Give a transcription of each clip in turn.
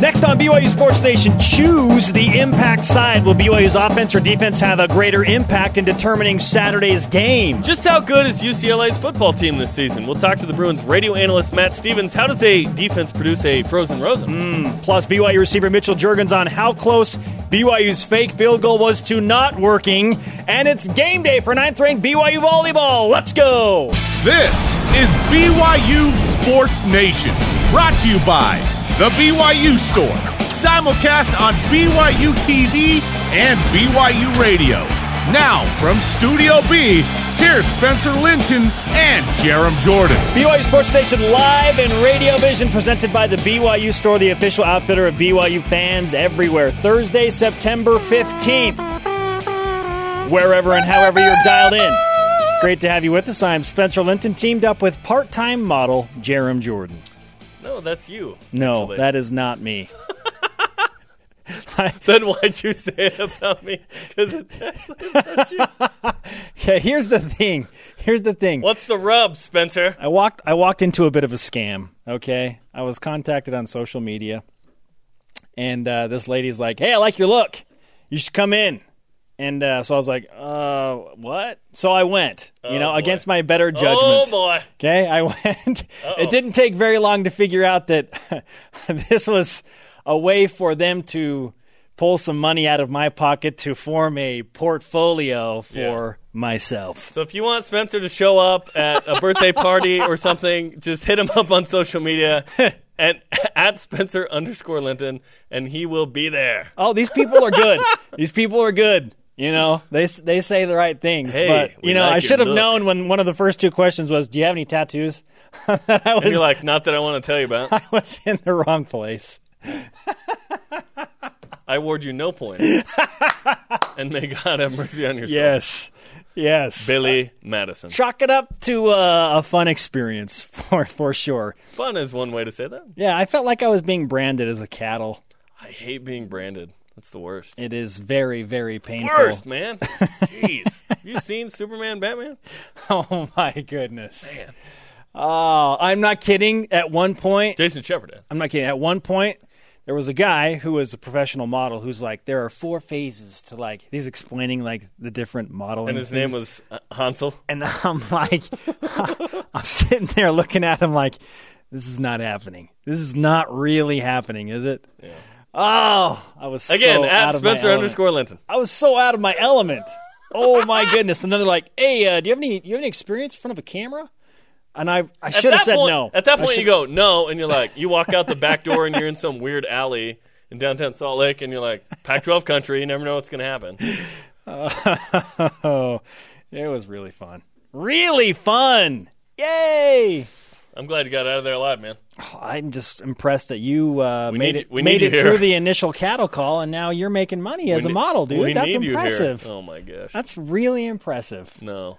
Next on BYU Sports Nation, choose the impact side. Will BYU's offense or defense have a greater impact in determining Saturday's game? Just how good is UCLA's football team this season? We'll talk to the Bruins radio analyst Matt Stevens. How does a defense produce a frozen Rosen? Hmm, plus, BYU receiver Mitchell Juergens on how close BYU's fake field goal was to not working. And it's game day for ninth ranked BYU volleyball. Let's go! This is BYU Sports Nation, brought to you by the BYU Store, simulcast on BYU TV and BYU Radio. Now, from Studio B, here's Spencer Linton and Jarom Jordan. BYU Sports Station live and Radio Vision presented by the BYU Store, the official outfitter of BYU fans everywhere. Thursday, September 15th. Wherever and however you're dialed in. Great to have you with us. I'm Spencer Linton, teamed up with part time model Jarom Jordan. No, that's you. No, actually. that is not me. Then why'd you say it about me? Because it's actually about you. yeah, here's the thing. Here's the thing. What's the rub, Spencer? I walked I walked into a bit of a scam. Okay, I was contacted on social media, and uh, this lady's like, "Hey, I like your look. You should come in." And uh, so I was like, "Uh, what?" So I went. you Oh, know, boy. against my better judgment. Oh boy. Okay, I went. Uh-oh. It didn't take very long to figure out that this was a way for them to pull some money out of my pocket to form a portfolio for myself. So if you want Spencer to show up at a birthday party or something, just hit him up on social media and at Spencer underscore Linton, and he will be there. Oh, these people are good. these people are good. You know, they they say the right things. Hey, but you know, like I should have look. known when one of the first two questions was, "Do you have any tattoos?" I was, And you're like, not that I want to tell you about. I was in the wrong place. I award you no point. and may God have mercy on your soul. Yes, yes. Billy Madison. Chalk it up to uh, a fun experience for for sure. Fun is one way to say that. Yeah, I felt like I was being branded as a cattle. I hate being branded. That's the worst. It is very very painful. Worst, man. Jeez. Have you seen Superman Batman? Oh my goodness. Man. Oh, I'm not kidding. At one point, Jason Shepard. has. I'm not kidding. At one point, there was a guy who was a professional model who's like, there are four phases to like. He's explaining like the different modeling. And his things. name was uh, Hansel. And I'm like, I'm sitting there looking at him like, this is not happening. This is not really happening, is it? Yeah. Oh, I was Again, so at out of my Spencer underscore Linton. I was so out of my element. Oh my goodness! And then they're like, "Hey, uh, do you have any? You have any experience in front of a camera?" And I, I should have said point- no. At that point, you go no, and you're like, you walk out the back door, and you're in some weird alley in downtown Salt Lake, and you're like, Pac-12 country. You never know what's going to happen. Oh, it was really fun. Really fun. Yay! I'm glad you got out of there alive, man. I'm just impressed that you uh, made need- it made it through the initial cattle call, and now you're making money as We a model, dude. That's need you here. impressive. Oh my gosh. That's really impressive. no.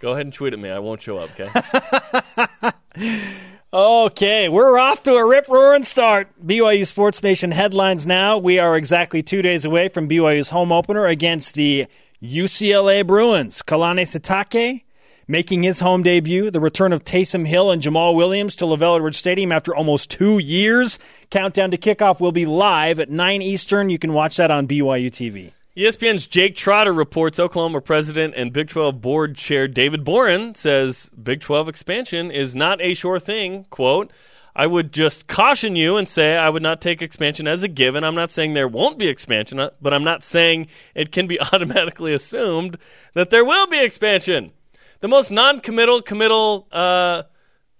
Go ahead and tweet at me. I won't show up. Okay. Okay, we're off to a rip roaring start. BYU Sports Nation headlines now. We are exactly two days away from BYU's home opener against the UCLA Bruins. Kalani Sitake making his home debut. The return of Taysom Hill and Jamaal Williams to LaVell Edwards Stadium after almost two years. Countdown to kickoff will be live at 9 Eastern. You can watch that on BYU TV. ESPN's Jake Trotter reports Oklahoma president and Big 12 board chair David Boren says Big 12 expansion is not a sure thing. Quote, I would just caution you and say I would not take expansion as a given. I'm not saying there won't be expansion, uh, but I'm not saying it can be automatically assumed that there will be expansion. The most non committal, committal uh,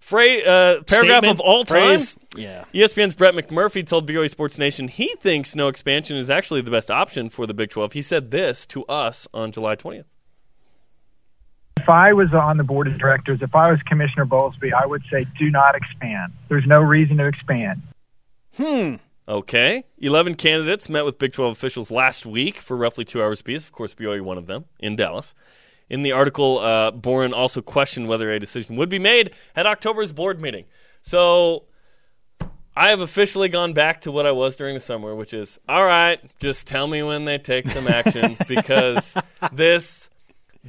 phrase, uh, paragraph Statement? of all time. Phrase? Yeah. ESPN's Brett McMurphy told BYU Sports Nation he thinks no expansion is actually the best option for the Big 12. He said this to us on July 20th. If I was on the board of directors, if I was Commissioner Bowlesby, I would say do not expand. There's no reason to expand. Hmm. Okay. 11 candidates met with Big 12 officials last week for roughly two hours apiece. Of course, BYU one of them in Dallas. In the article, uh, Boren also questioned whether a decision would be made at October's board meeting. So I have officially gone back to what I was during the summer, which is all right, just tell me when they take some action because this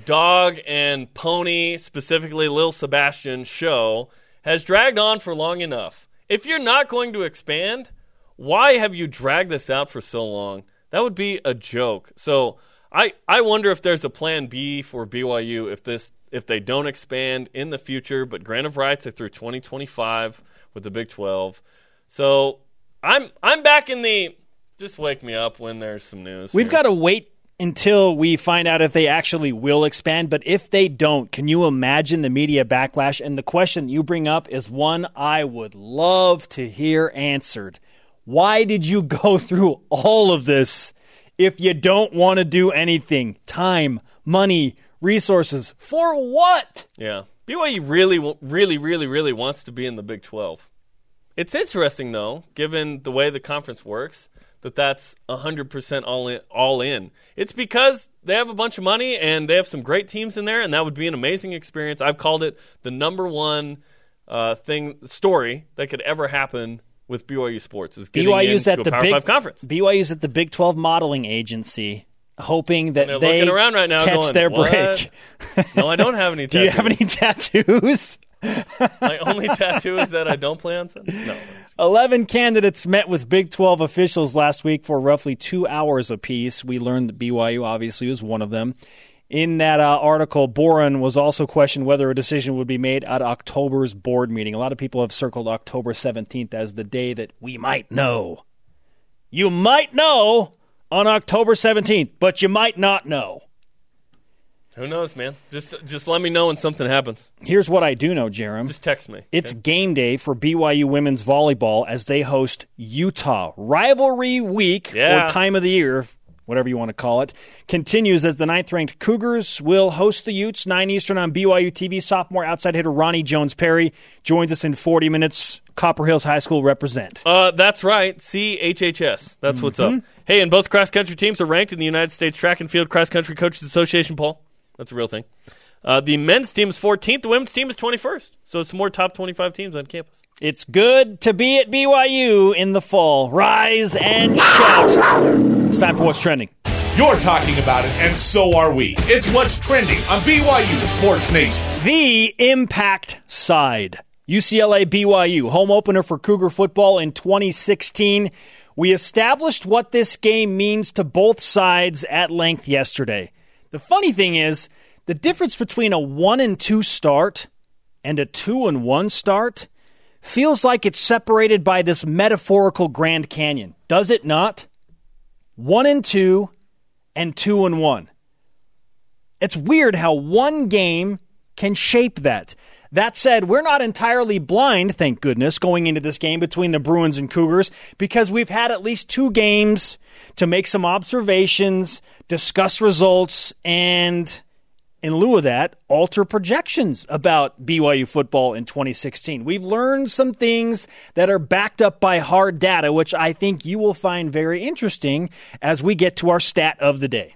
dog and pony, specifically Lil Sebastian show, has dragged on for long enough. If you're not going to expand, why have you dragged this out for so long? That would be a joke. So I I wonder if there's a plan B for BYU if this if they don't expand in the future. But grant of rights are through 2025 with the Big 12. So I'm I'm back in the just wake me up when there's some news. We've got to wait until we find out if they actually will expand. But if they don't, can you imagine the media backlash? And the question you bring up is one I would love to hear answered. Why did you go through all of this if you don't want to do anything? Time, money, resources. For what? Yeah. BYU really, really, really, really wants to be in the Big 12. It's interesting, though, given the way the conference works, that that's 100% all in, all in. It's because they have a bunch of money and they have some great teams in there, and that would be an amazing experience. I've called it the number one uh, thing story that could ever happen with BYU sports is getting BYU's into at a the Power big Five conference. BYU's at the Big 12 modeling agency, hoping that they looking around right now catch going, their "What?" break. No, I don't have any. Tattoos. Do you have any tattoos? My only tattoo is that I don't play on Sunday. No. 11 candidates met with Big 12 officials last week for roughly two hours apiece. We learned that BYU obviously was one of them. In that uh, article, Boren was also questioned whether a decision would be made at October's board meeting. A lot of people have circled October 17th as the day that we might know. You might know on October 17th, but you might not know. Who knows, man? Just just let me know when something happens. Here's what I do know, Jarom. Just text me. It's okay? game day for BYU women's volleyball as they host Utah. Rivalry week Yeah. or time of the year, whatever you want to call it, continues as the ninth ranked Cougars will host the Utes 9 Eastern on BYU TV. Sophomore outside hitter Roni Jones Perry joins us in 40 minutes. Copper Hills High School represent. Uh, that's right. CHHS. That's what's Mm-hmm. up. Hey, and both cross country teams are ranked in the United States Track and Field Cross Country Coaches Association poll. That's a real thing. Uh, the men's team is 14th. The women's team is 21st. So it's more top 25 teams on campus. It's good to be at BYU in the fall. Rise and shout. It's time for what's trending. You're talking about it, and so are we. It's what's trending on BYU Sports Nation. The impact side. UCLA BYU, home opener for Cougar football in 2016. We established what this game means to both sides at length yesterday. The funny thing is, the difference between a 1 and 2 start and a 2 and 1 start feels like it's separated by this metaphorical Grand Canyon. Does it not? 1 and 2 and 2 and 1. It's weird how one game can shape that. That said, we're not entirely blind, thank goodness, going into this game between the Bruins and Cougars because we've had at least two games to make some observations, discuss results, and in lieu of that, alter projections about BYU football in 2016. We've learned some things that are backed up by hard data, which I think you will find very interesting as we get to our stat of the day.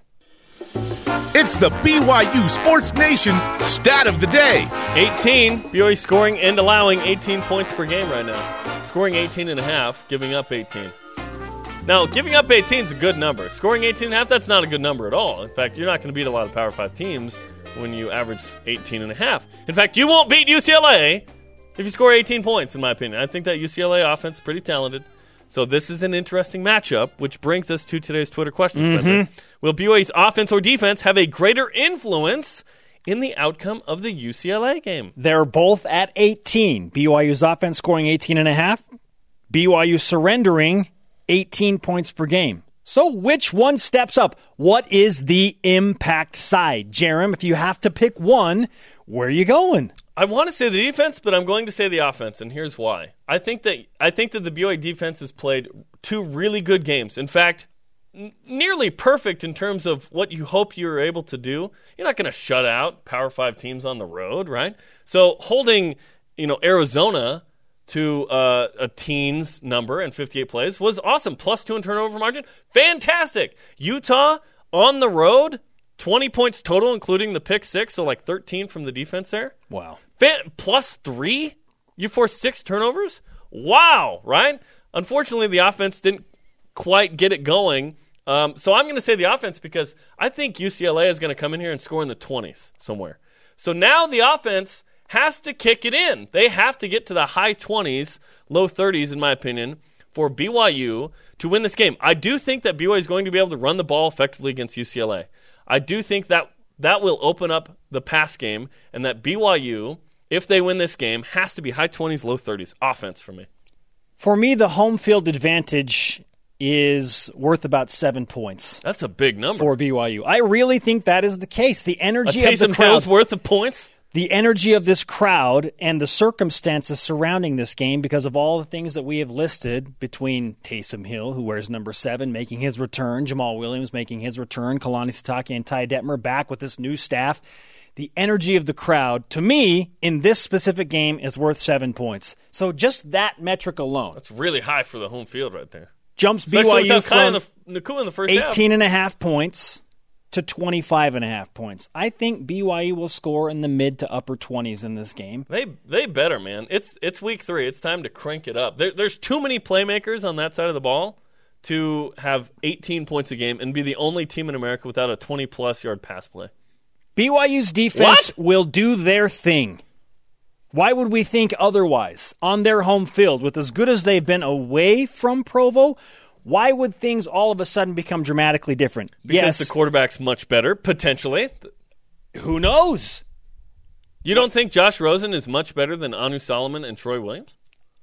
It's the BYU Sports Nation stat of the day. 18. BYU scoring and allowing 18 points per game right now. Scoring 18 and a half, giving up 18. Now, giving up 18 is a good number. Scoring 18 and a half, that's not a good number at all. In fact, you're not going to beat a lot of Power 5 teams when you average 18 and a half. In fact, you won't beat UCLA if you score 18 points, in my opinion. I think that UCLA offense is pretty talented. So this is an interesting matchup, which brings us to today's Twitter question. Spencer. Mm-hmm. Will BYU's offense or defense have a greater influence in the outcome of the UCLA game? They're both at 18. BYU's offense scoring 18 and a half. BYU surrendering 18 points per game. So which one steps up? What is the impact side? Jarom, if you have to pick one, where are you going? I want to say the defense, but I'm going to say the offense, and here's why. I think that I think that the BYU defense has played two really good games. In fact, n- nearly perfect in terms of what you hope you're able to do. You're not going to shut out Power Five teams on the road, right? So holding, you know, Arizona to uh, a teens number and 58 plays was awesome. Plus two in turnover margin, fantastic. Utah on the road, 20 points total, including the pick six, so like 13 from the defense there. Wow. Fan- plus three? You forced six turnovers? Wow, right? Unfortunately, the offense didn't quite get it going. Um, so I'm going to say the offense because I think UCLA is going to come in here and score in the 20s somewhere. So now the offense has to kick it in. They have to get to the high 20s, low 30s, in my opinion, for BYU to win this game. I do think that BYU is going to be able to run the ball effectively against UCLA. I do think that that will open up the pass game, and that BYU, if they win this game, has to be high 20s, low 30s offense for me. For me, the home field advantage is worth about seven points That's a big number. for BYU. I really think that is the case. The a energy of the crowd, worth of points. The energy of this crowd, and the circumstances surrounding this game because of all the things that we have listed between Taysom Hill, who wears number seven, making his return, Jamaal Williams making his return, Kalani Sitake and Ty Detmer back with this new staff. The energy of the crowd, to me, in this specific game, is worth seven points. So just that metric alone It's really high for the home field right there. jumps Especially BYU without Kai in from the, Nacua in the first half. 18 and a half points to 25 and a half points. I think BYU will score in the mid to upper 20s in this game. They they better man. It's it's week three. It's time to crank it up. There, there's too many playmakers on that side of the ball to have 18 points a game and be the only team in America without a 20 plus yard pass play. BYU's defense What? will do their thing. Why would we think otherwise? On their home field, with as good as they've been away from Provo, why would things all of a sudden become dramatically different? Because yes, the quarterback's much better potentially. who knows? You don't think Josh Rosen is much better than Anu Solomon and Troy Williams?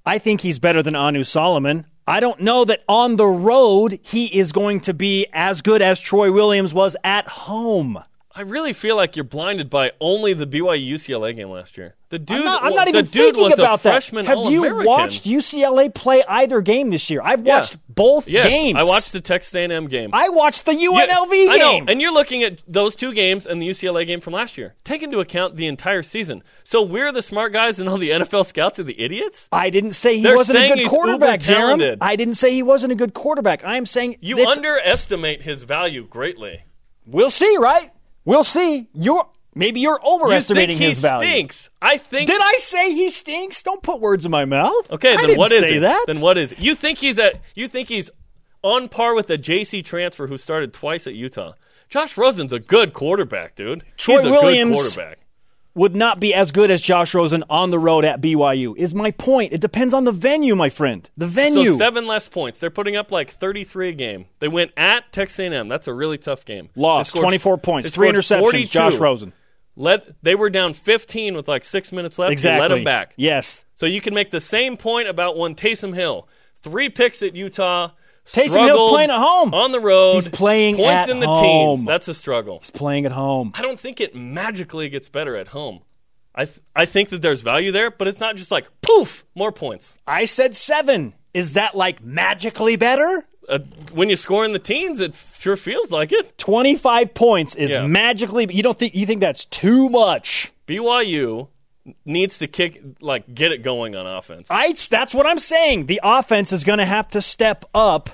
I think he's better than Anu Solomon. I don't know that on the road he is going to be as good as Troy Williams was at home. I really feel like you're blinded by only the BYU UCLA game last year. The dude, I'm not, I'm not the even dude thinking was about a that. freshman Have you All-American. watched UCLA play either game this year? I've Yeah. watched both Yes, games. I watched the Texas A&M game. I watched the UNLV Yeah, I know, game. and you're looking at those two games and the UCLA game from last year. Take into account the entire season. So we're the smart guys, and all the NFL scouts are the idiots. I didn't say he They're wasn't a good quarterback, Jarom. I didn't say he wasn't a good quarterback. I'm saying You underestimate his value greatly. We'll see, right? We'll see. You're maybe you're You overestimating think his value. stinks? I think. Did I say he stinks? Don't put words in my mouth. Okay, I then what is say it? that. Then what is it? You think he's at? You think he's on par with the JC transfer who started twice at Utah? Josh Rosen's a good quarterback, dude. Troy he's a Williams- good quarterback. Would not be as good as Josh Rosen on the road at BYU. Is my point. It depends on the venue, my friend. The venue. So seven less points. They're putting up like 33 a game. They went at Texas A&M. That's a really tough game. Lost scored- 24 points, three interceptions. 42. Josh Rosen. Let they were down 15 with like six minutes left. Exactly. Let them back. Yes. So you can make the same point about one Taysom Hill. Three picks at Utah. Taysom Hill's playing at home. On the road. He's playing points at in the home. teens. That's a struggle. He's playing at home. I don't think it magically gets better at home. I th- I think that there's value there, but it's not just like poof, more points. I said seven. Is that like magically better? Uh, when you score in the teens, it sure feels like it. 25 points is Yeah. magically you don't think you think that's too much. BYU needs to kick like get it going on offense. I that's what I'm saying. The offense is going to have to step up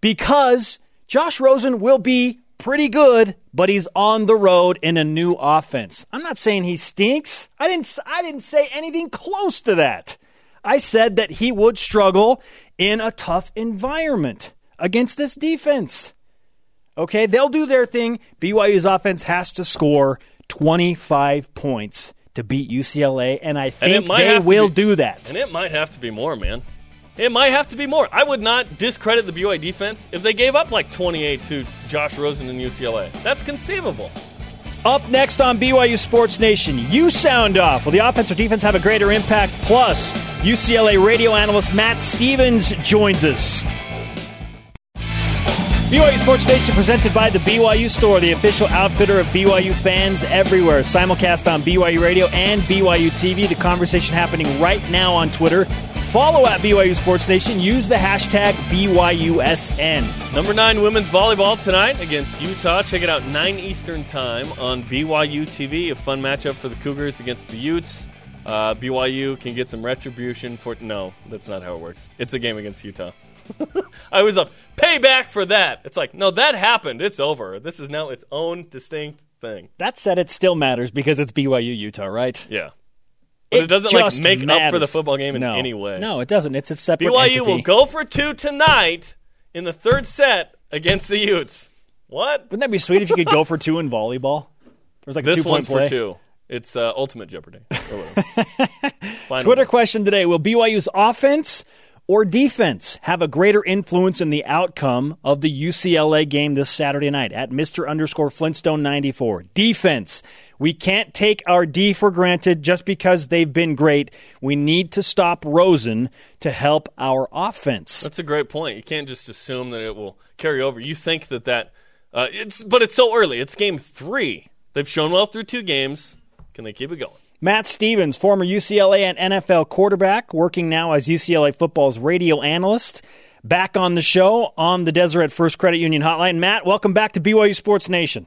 because Josh Rosen will be pretty good, but he's on the road in a new offense. I'm not saying he stinks. I didn't I didn't say anything close to that. I said that he would struggle in a tough environment against this defense. Okay, they'll do their thing. BYU's offense has to score 25 points to beat UCLA, and I And think might they will be- do that. And it might have to be more, man. It might have to be more. I would not discredit the BYU defense if they gave up like 28 to Josh Rosen and UCLA. That's conceivable. Up next on BYU Sports Nation, you sound off. Will the offense or defense have a greater impact? Plus, UCLA radio analyst Matt Stevens joins us. BYU Sports Nation presented by the BYU Store, the official outfitter of BYU fans everywhere. Simulcast on BYU Radio and BYU TV. The conversation happening right now on Twitter. Follow at BYU Sports Nation. Use the hashtag BYUSN. Number nine women's volleyball tonight against Utah. Check it out, 9 Eastern time on BYU TV. A fun matchup for the Cougars against the Utes. Uh, BYU can get some retribution for. No, that's not how it works. It's a game against Utah. I was a payback for that. It's like, no, that happened. It's over. This is now its own distinct thing. That said, it still matters because it's BYU Utah, right? Yeah. But it, doesn't like make up for the football game in no. any way. No, it doesn't. It's a separate BYU entity. will go for two tonight in the third set against the Utes. What? Wouldn't that be sweet if you could go for two in volleyball? There's like a This two-point one's play. for two. It's uh, Ultimate Jeopardy. Or whatever. Final Twitter one. question today: Will BYU's offense or defense have a greater influence in the outcome of the UCLA game this Saturday night at Mr. underscore Flintstone 94? Defense. We can't take our D for granted just because they've been great. We need to stop Rosen to help our offense. That's a great point. You can't just assume that it will carry over. You think that that uh, it's, but it's so early. It's game three. They've shown well through two games. Can they keep it going? Matt Stevens, former UCLA and NFL quarterback, working now as UCLA football's radio analyst, back on the show on the Deseret First Credit Union Hotline. Matt, welcome back to BYU Sports Nation.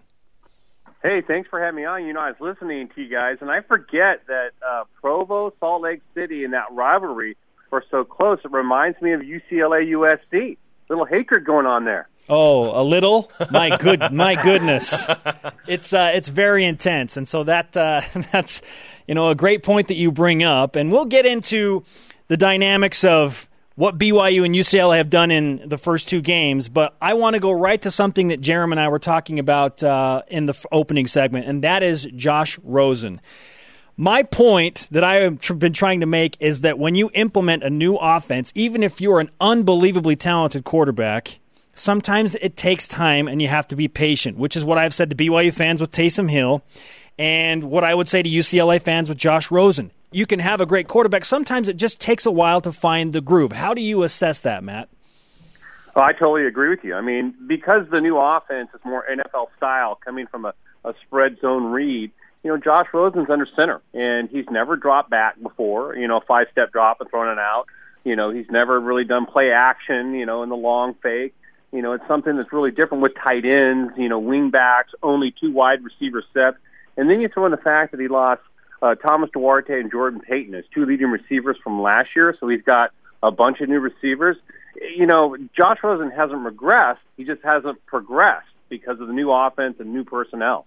Hey, thanks for having me on. You know, I was listening to you guys, and I forget that uh, Provo, Salt Lake City, and that rivalry are so close. It reminds me of UCLA USC. Little hatred going on there. Oh, a little. My good, my goodness. It's uh, it's very intense, and so that uh, that's you know a great point that you bring up, and we'll get into the dynamics of what BYU and UCLA have done in the first two games. But I want to go right to something that Jeremy and I were talking about uh, in the f- opening segment, and that is Josh Rosen. My point that I have been trying to make is that when you implement a new offense, even if you're an unbelievably talented quarterback, sometimes it takes time and you have to be patient, which is what I've said to BYU fans with Taysom Hill and what I would say to UCLA fans with Josh Rosen. You can have a great quarterback. Sometimes it just takes a while to find the groove. How do you assess that, Matt? Well, I totally agree with you. I mean, because the new offense is more NFL style, coming from a, a spread zone read, you know, Josh Rosen's under center, and he's never dropped back before, you know, five step drop and throwing it out. You know, he's never really done play action, you know, in the long fake. You know, it's something that's really different with tight ends, you know, wing backs, only two wide receiver sets. And then you throw in the fact that he lost uh, Thomas Duarte and Jordan Payton as two leading receivers from last year. So he's got a bunch of new receivers. You know, Josh Rosen hasn't regressed. He just hasn't progressed because of the new offense and new personnel.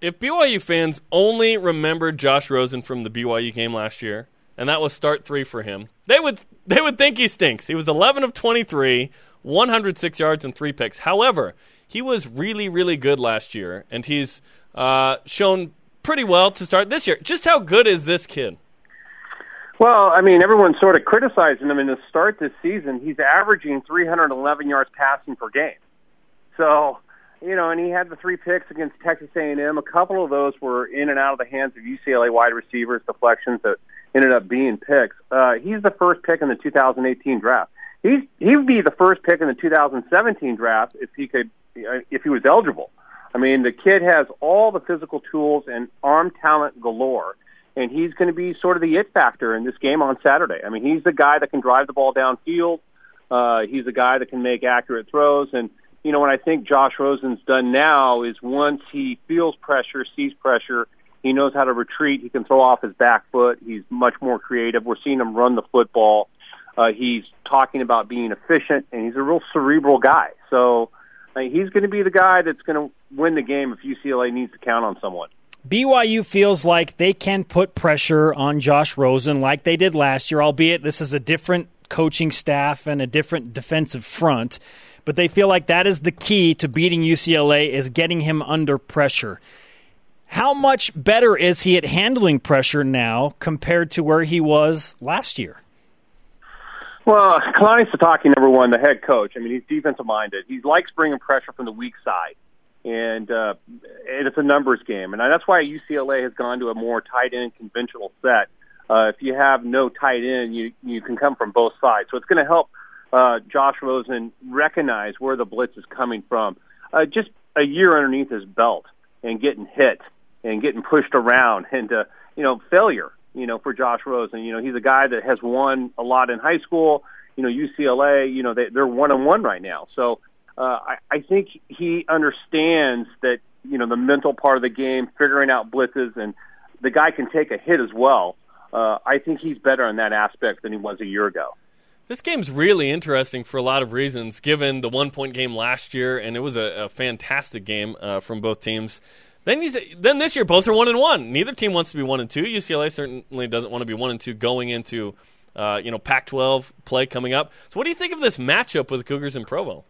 If BYU fans only remembered Josh Rosen from the BYU game last year, and that was start three for him, they would they would think he stinks. He was 11 of 23, 106 yards and three picks. However, he was really really good last year, and he's uh, shown pretty well to start this year. Just how good is this kid? Well, I mean, everyone's sort of criticizing him in the start this season. He's averaging 311 yards passing per game. So, you know, and he had the three picks against Texas A&M. A couple of those were in and out of the hands of UCLA wide receivers, deflections that ended up being picks. Uh, he's the first pick in the 2018 draft. He's he would be the first pick in the 2017 draft if he could uh, if he was eligible. I mean, the kid has all the physical tools and arm talent galore, and he's going to be sort of the it factor in this game on Saturday. I mean, he's the guy that can drive the ball downfield. Uh, he's a guy that can make accurate throws. And, you know, what I think Josh Rosen's done now is once he feels pressure, sees pressure, he knows how to retreat. He can throw off his back foot. He's much more creative. We're seeing him run the football. Uh, he's talking about being efficient, and he's a real cerebral guy. So, he's going to be the guy that's going to win the game if UCLA needs to count on someone. BYU feels like they can put pressure on Josh Rosen like they did last year, albeit this is a different coaching staff and a different defensive front. But they feel like that is the key to beating UCLA is getting him under pressure. How much better is he at handling pressure now compared to where he was last year? Well, Kalani Sitake, number one, the head coach. I mean, he's defensive minded. He likes bringing pressure from the weak side, and uh, and it's a numbers game, and that's why UCLA has gone to a more tight end conventional set. Uh, if you have no tight end, you you can come from both sides, so it's going to help uh, Josh Rosen recognize where the blitz is coming from. Uh, just a year underneath his belt, and getting hit and getting pushed around, and uh, you know failure you know, for Josh Rosen. You know, he's a guy that has won a lot in high school. You know, UCLA, you know, they, they're one on one right now. So uh, I, I think he understands that, you know, the mental part of the game, figuring out blitzes, and the guy can take a hit as well. Uh, I think he's better in that aspect than he was a year ago. This game's really interesting for a lot of reasons, given the one point game last year, and it was a, a fantastic game uh, from both teams. Then then this year both are one and one. Neither team wants to be one and two. UCLA certainly doesn't want to be one and two going into uh, you know Pac-12 play coming up. So what do you think of this matchup with Cougars and Provo?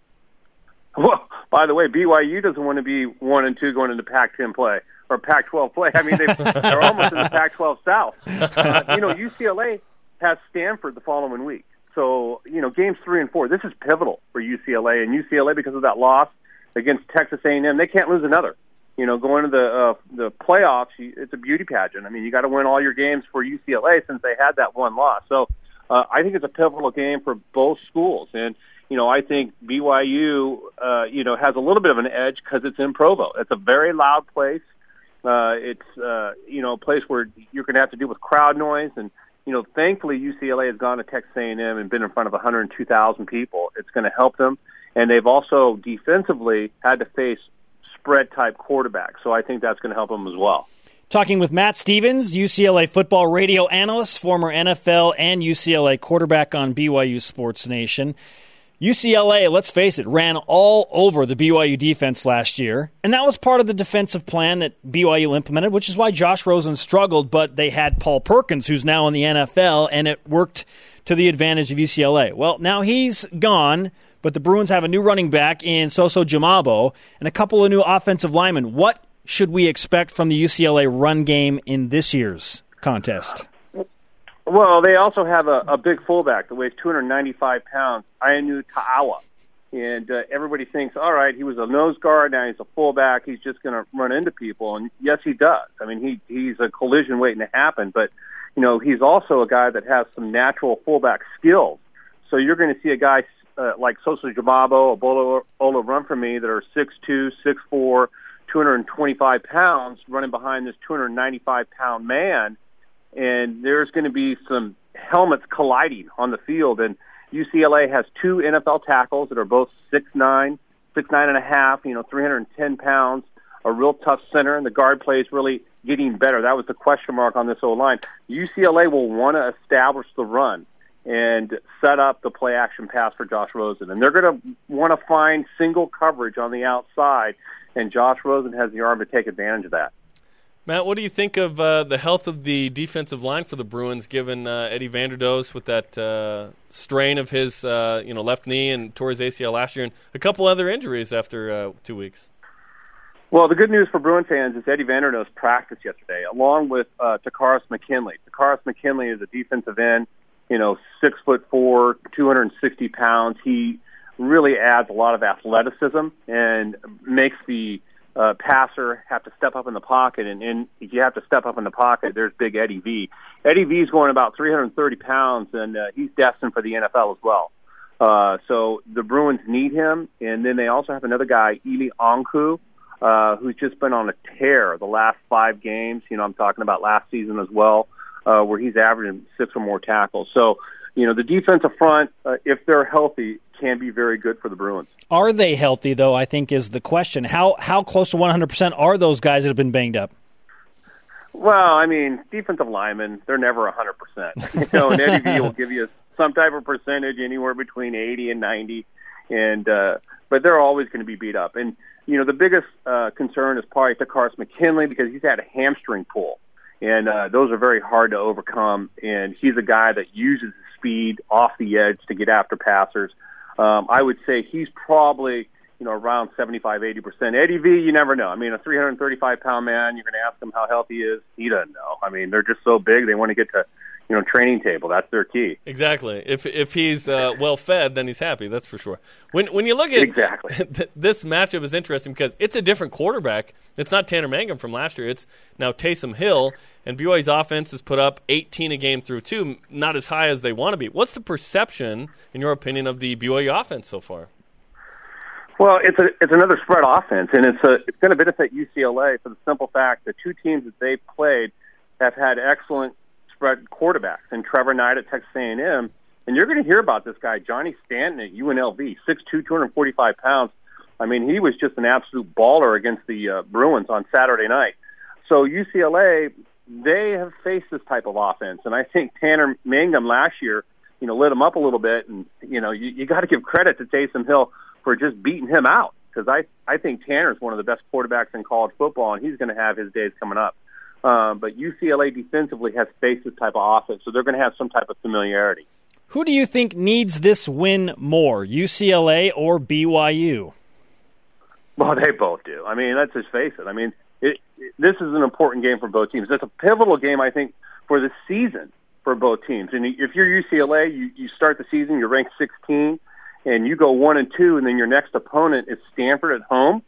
Well, by the way, BYU doesn't want to be one and two going into Pac-10 play or Pac-12 play. I mean, they, are almost in the Pac-12 South. Uh, you know, UCLA has Stanford the following week. so you know, games three and four. This is pivotal for UCLA and UCLA because of that loss against Texas A&M. They can't lose another. You know, going to the uh, the playoffs, it's a beauty pageant. I mean, you got to win all your games for UCLA since they had that one loss. So uh, I think it's a pivotal game for both schools, and you know, I think BYU, uh, you know, has a little bit of an edge because it's in Provo. It's a very loud place. Uh, it's uh, you know a place where you're going to have to deal with crowd noise, and you know, thankfully UCLA has gone to Texas A&M and been in front of 102,000 people. It's going to help them, and they've also defensively had to face spread type quarterback. So I think that's going to help them as well. Talking with Matt Stevens, UCLA football radio analyst, former NFL and UCLA quarterback on BYU Sports Nation. UCLA, let's face it, ran all over the BYU defense last year, and that was part of the defensive plan that BYU implemented, which is why Josh Rosen struggled, but they had Paul Perkins, who's now in the NFL, and it worked to the advantage of UCLA. Well, now he's gone, but the Bruins have a new running back in Soso Jamabo and a couple of new offensive linemen. What should we expect from the UCLA run game in this year's contest? Well, they also have a, a big fullback that weighs 295 pounds, Ianu Ta'awa. And uh, everybody thinks, all right, he was a nose guard, now he's a fullback, he's just going to run into people. And yes, he does. I mean, he he's a collision waiting to happen, but you know, he's also a guy that has some natural fullback skills. So you're going to see a guy uh, like Soso Jamabo or Bolo Ola run for me that are 6'2", 6'4", 225 pounds running behind this 295 pound man and there's going to be some helmets colliding on the field. And UCLA has two NFL tackles that are both six nine, six nine and a half, you know, 310 pounds, a real tough center, and the guard play is really getting better. That was the question mark on this O line. UCLA will want to establish the run and set up the play action pass for Josh Rosen. And they're going to want to find single coverage on the outside, and Josh Rosen has the arm to take advantage of that. Matt, what do you think of uh, the health of the defensive line for the Bruins, given uh, Eddie Vanderdoes with that uh, strain of his uh, you know left knee and tore his ACL last year, and a couple other injuries after uh, two weeks? Well, the good news for Bruin fans is Eddie Vanderdoes practiced yesterday, along with uh, Takkarist McKinley. Takkarist McKinley is a defensive end, you know, six foot four, 260 pounds. He really adds a lot of athleticism and makes the uh, passer have to step up in the pocket, and, and if you have to step up in the pocket, there's big Eddie V. Eddie V is going about 330 pounds, and uh, he's destined for the NFL as well. Uh, so the Bruins need him, and then they also have another guy, Eli Ankou, uh, who's just been on a tear the last five games. You know, I'm talking about last season as well, uh, where he's averaging six or more tackles. So, you know, the defensive front, uh, if they're healthy, can be very good for the Bruins. Are they healthy though? I think is the question. How how close to 100% are those guys that have been banged up? Well, I mean, defensive linemen, they're never a 100%. You know, and Eddie V will give you some type of percentage anywhere between 80 and 90 and uh but they're always going to be beat up. And you know, the biggest uh concern is probably Takkarist McKinley because he's had a hamstring pull. And uh those are very hard to overcome and he's a guy that uses speed off the edge to get after passers. Um, I would say he's probably you know around 75, 80 percent. Eddie V, you never know. I mean, a 335 pound man, you're going to ask him how healthy he is. He doesn't know. I mean, they're just so big. They want to get to you know training table. That's their key. Exactly. If if he's uh, well fed, then he's happy. That's for sure. When when you look at exactly this matchup is interesting because it's a different quarterback. It's not Tanner Mangum from last year. It's now Taysom Hill, and BYU's offense has put up 18 a game through two, not as high as they want to be. What's the perception, in your opinion, of the BYU offense so far? Well, it's a it's another spread offense, and it's a it's going to benefit UCLA for the simple fact that two teams that they've played have had excellent spread quarterbacks, and Trevor Knight at Texas A&M. And you're going to hear about this guy, Johnny Stanton at UNLV, 6'2", 245 pounds. I mean, he was just an absolute baller against the uh, Bruins on Saturday night. So UCLA, they have faced this type of offense, and I think Tanner Mangum last year, you know, lit him up a little bit, and you know, you, you got to give credit to Taysom Hill for just beating him out because I I think Tanner is one of the best quarterbacks in college football, and he's going to have his days coming up. Um, but UCLA defensively has faced this type of offense, so they're going to have some type of familiarity. Who do you think needs this win more, UCLA or BYU? Well, they both do. I mean, let's just face it. I mean, it, it, this is an important game for both teams. It's a pivotal game, I think, for the season for both teams. And if you're UCLA, you, you start the season, you're ranked 16, and you go one and two, and then your next opponent is Stanford at home.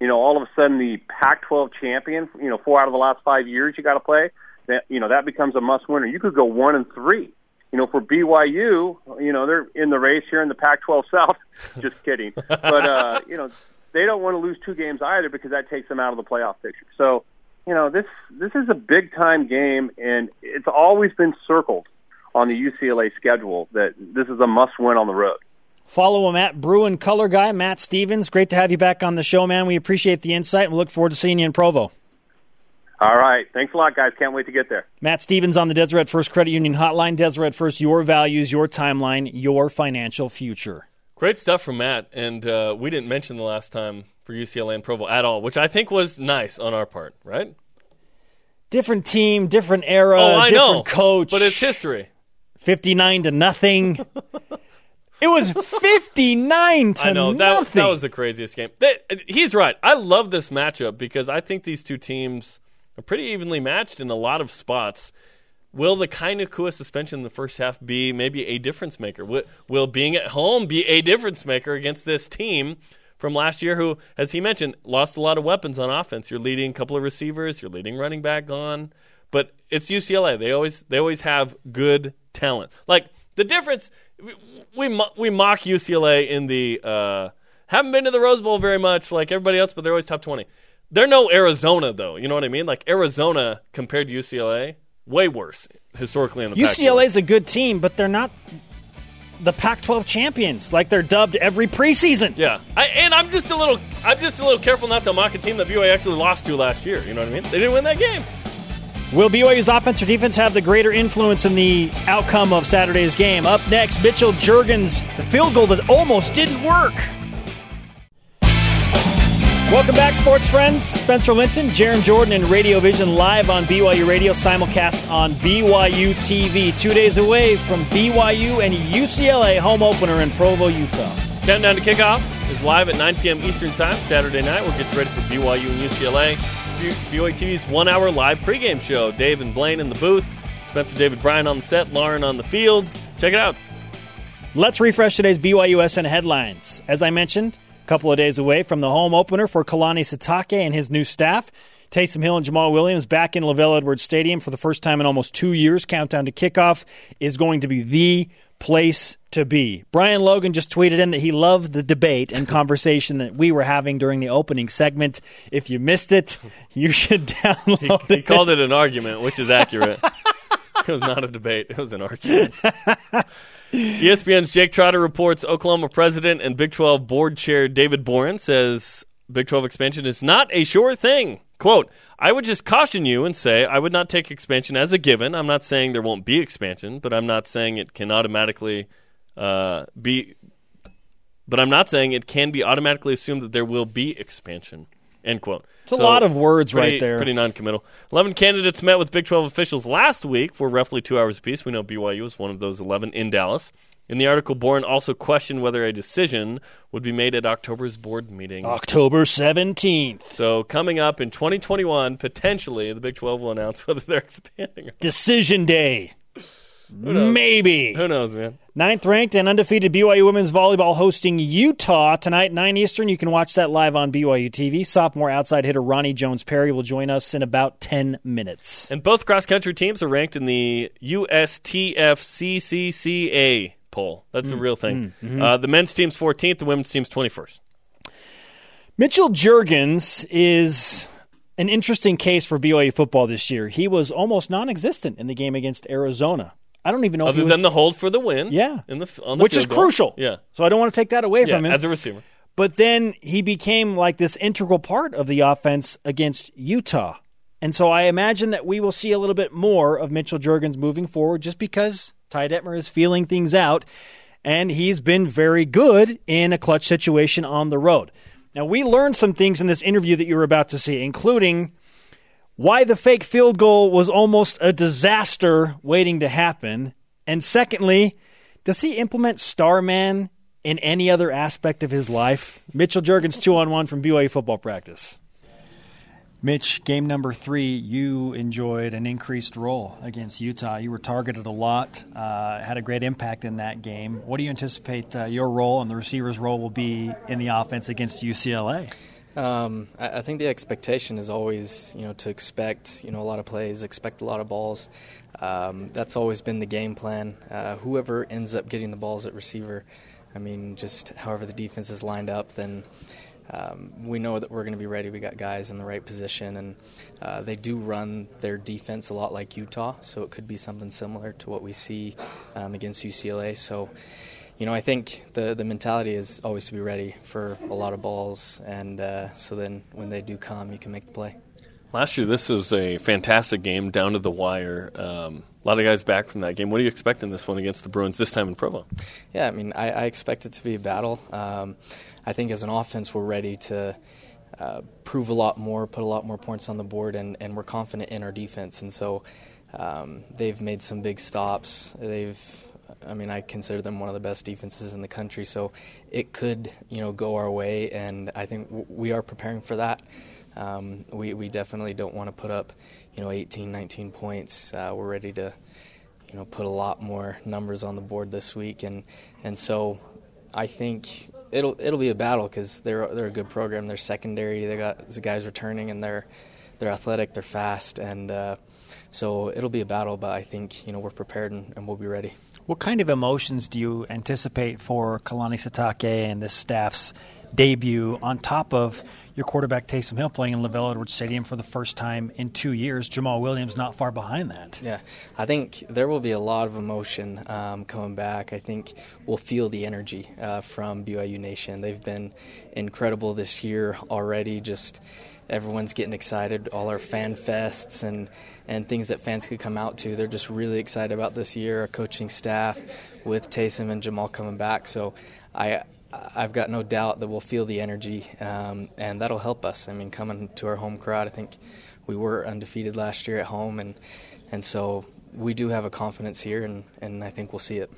You know, all of a sudden the Pac-12 champion. You know, four out of the last five years you got to play. That you know that becomes a must-winner. You could go one and three. You know, for BYU, you know they're in the race here in the Pac-12 South. Just kidding, but uh, you know they don't want to lose two games either because that takes them out of the playoff picture. So, you know, this this is a big time game, and it's always been circled on the UCLA schedule that this is a must win on the road. Follow him at Bruin Color Guy, Matt Stevens. Great to have you back on the show, man. We appreciate the insight and we look forward to seeing you in Provo. All right. Thanks a lot, guys. Can't wait to get there. Matt Stevens on the Deseret First Credit Union Hotline. Deseret First, your values, your timeline, your financial future. Great stuff from Matt. And uh, we didn't mention the last time for UCLA and Provo at all, which I think was nice on our part, right? Different team, different era, oh, I different know, coach. But it's history. 59 to nothing. it was 59 to I know that, nothing. that was the craziest game. They, he's right. I love this matchup because I think these two teams are pretty evenly matched in a lot of spots. Will the Kai Nacua suspension in the first half be maybe a difference maker? Will, will being at home be a difference maker against this team from last year who, as he mentioned, lost a lot of weapons on offense? You're leading a couple of receivers, you're leading running back gone. But it's UCLA. They always they always have good talent. Like the difference we we mock UCLA in the uh, haven't been to the Rose Bowl very much like everybody else, but they're always top 20. They're no Arizona though. You know what I mean? Like Arizona compared to UCLA, way worse historically in the UCLA is a good team, but they're not the Pac-12 champions like they're dubbed every preseason. Yeah, I, and I'm just a little I'm just a little careful not to mock a team that BYU actually lost to last year. You know what I mean? They didn't win that game. Will BYU's offense or defense have the greater influence in the outcome of Saturday's game? Up next, Mitchell Juergens, the field goal that almost didn't work. Welcome back, sports friends. Spencer Linton, Jarom Jordan, and Radio Vision live on BYU Radio, simulcast on BYU TV. Two days away from BYU and UCLA home opener in Provo, Utah. Countdown to kickoff is live at 9 p.m. Eastern Time Saturday night. We'll get ready for BYU and UCLA. BYU TV's one-hour live pregame show. Dave and Blaine in the booth, Spencer David Bryan on the set, Lauren on the field. Check it out. Let's refresh today's BYUSN headlines. As I mentioned, a couple of days away from the home opener for Kalani Sitake and his new staff. Taysom Hill and Jamaal Williams back in LaVell Edwards Stadium for the first time in almost two years. Countdown to kickoff is going to be the place to be. Brian Logan just tweeted in that he loved the debate and conversation that we were having during the opening segment. If you missed it, you should download he, it. Called it an argument, which is accurate. it was not a debate, it was an argument. ESPN's Jake Trotter reports Oklahoma president and Big 12 board chair David Boren says Big 12 expansion is not a sure thing. Quote, I would just caution you and say I would not take expansion as a given. I'm not saying there won't be expansion, but I'm not saying it can automatically uh, be. But I'm not saying it can be automatically assumed that there will be expansion. End quote. It's a lot of words pretty, right there. Pretty non-committal. Eleven candidates met with Big 12 officials last week for roughly two hours apiece. We know BYU was one of those 11 in Dallas. In the article, Boren also questioned whether a decision would be made at October's board meeting. October 17th. So coming up in 2021, potentially the Big 12 will announce whether they're expanding. Decision day. knows? Maybe. Who knows, man? Ninth ranked and undefeated BYU women's volleyball hosting Utah tonight, 9 Eastern. You can watch that live on BYU TV. Sophomore outside hitter Roni Jones Perry will join us in about 10 minutes. And both cross country teams are ranked in the USTFCCCA poll. That's the mm. real thing. Mm. Mm-hmm. Uh, the men's team's 14th, the women's team's 21st. Mitchell Juergens is an interesting case for BYU football this year. He was almost non existent in the game against Arizona. I don't even know if Other was, than the hold for the win. Yeah. In the, on the which is goal. crucial. Yeah. So I don't want to take that away Yeah, from him. as a receiver. But then he became like this integral part of the offense against Utah. And so I imagine that we will see a little bit more of Mitchell Juergens moving forward just because Ty Detmer is feeling things out and he's been very good in a clutch situation on the road. Now, we learned some things in this interview that you were about to see, including why the fake field goal was almost a disaster waiting to happen. And secondly, does he implement Starman in any other aspect of his life? Mitchell Juergens, two on one from BYU football practice. Mitch, game number three, you enjoyed an increased role against Utah. You were targeted a lot, uh, had a great impact in that game. What do you anticipate uh, your role and the receiver's role will be in the offense against UCLA? Um, I, I, think the expectation is always, you know, to expect, you know, a lot of plays, expect a lot of balls. Um, that's always been the game plan. Uh, whoever ends up getting the balls at receiver, I mean, just however the defense is lined up, then um, we know that we're going to be ready. We got guys in the right position, and uh, they do run their defense a lot like Utah, so it could be something similar to what we see um, against UCLA. So, you know, I think the the mentality is always to be ready for a lot of balls, and uh, so then when they do come, you can make the play. Last year, this was a fantastic game, down to the wire. Um, a lot of guys back from that game. What do you expect in this one against the Bruins this time in Provo? Yeah, I mean, I, I expect it to be a battle. Um, I think as an offense, we're ready to uh, prove a lot more, put a lot more points on the board, and, and we're confident in our defense. And so um, they've made some big stops. They've, I mean, I consider them one of the best defenses in the country. So it could, you know, go our way, and I think w- we are preparing for that. Um, we we definitely don't want to put up, you know, 18, 19 points. Uh, we're ready to, you know, put a lot more numbers on the board this week, and and so I think it'll it'll be a battle because they're they're a good program. They're secondary. They got the guys returning, and they're they're athletic. They're fast, and uh, so it'll be a battle. But I think you know we're prepared and, and we'll be ready. What kind of emotions do you anticipate for Kalani Sitake and this staff's debut on top of your quarterback Taysom Hill playing in LaVell Edwards Stadium for the first time in two years. Jamaal Williams not far behind that. Yeah, I think there will be a lot of emotion um, coming back. I think we'll feel the energy uh, from BYU Nation. They've been incredible this year already. Just everyone's getting excited. All our fan fests and and things that fans could come out to. They're just really excited about this year. Our coaching staff with Taysom and Jamaal coming back. So I I've got no doubt that we'll feel the energy, um, and that'll help us. I mean, coming to our home crowd, I think we were undefeated last year at home, and and so we do have a confidence here, and, and I think we'll see it.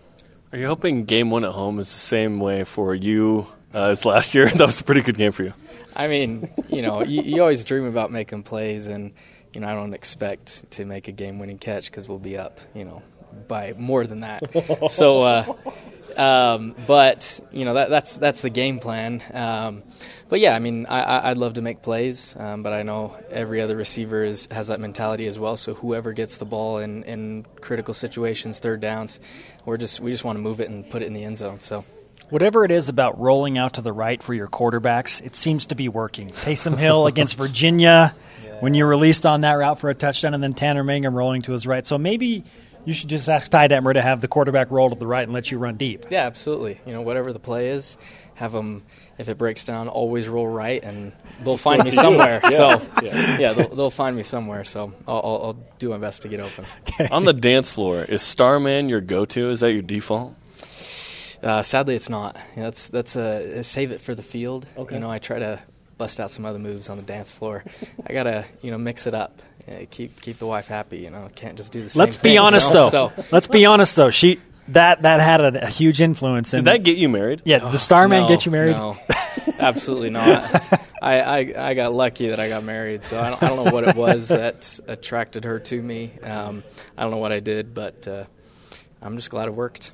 Are you hoping game one at home is the same way for you uh, as last year? that was a pretty good game for you. I mean, you know, you, you always dream about making plays, and you know, I don't expect to make a game-winning catch because we'll be up, you know, by more than that. so. Uh, um, but you know that, that's that's the game plan. Um, but yeah, I mean, I, would love to make plays, um, but I know every other receiver is, has that mentality as well. So whoever gets the ball in, in critical situations, third downs, we're just we just want to move it and put it in the end zone. So. Whatever it is about rolling out to the right for your quarterbacks, it seems to be working. Taysom Hill against Virginia, yeah. when you released on that route for a touchdown, and then Tanner Mangum rolling to his right. So maybe you should just ask Ty Detmer to have the quarterback roll to the right and let you run deep. Yeah, absolutely. You know, whatever the play is, have them. If it breaks down, always roll right, and they'll find me somewhere. yeah. So, yeah, yeah they'll, they'll, find me somewhere. So, I'll, I'll, I'll, do my best to get open. Okay. On the dance floor, is Starman your go-to? Is that your default? Uh, sadly, it's not. that's that's a save it for the field. Okay. You know, I try to bust out some other moves on the dance floor. I gotta you know mix it up yeah, keep keep the wife happy. You know, can't just do the same. Let's thing, be honest you know? though. So. Let's be honest though. She that that had a, a huge influence. In, Did that get you married? Yeah, the Starman no, get you married? No, absolutely not. I, I, I got lucky that I got married, so I don't, I don't know what it was that attracted her to me. Um, I don't know what I did, but uh, I'm just glad it worked.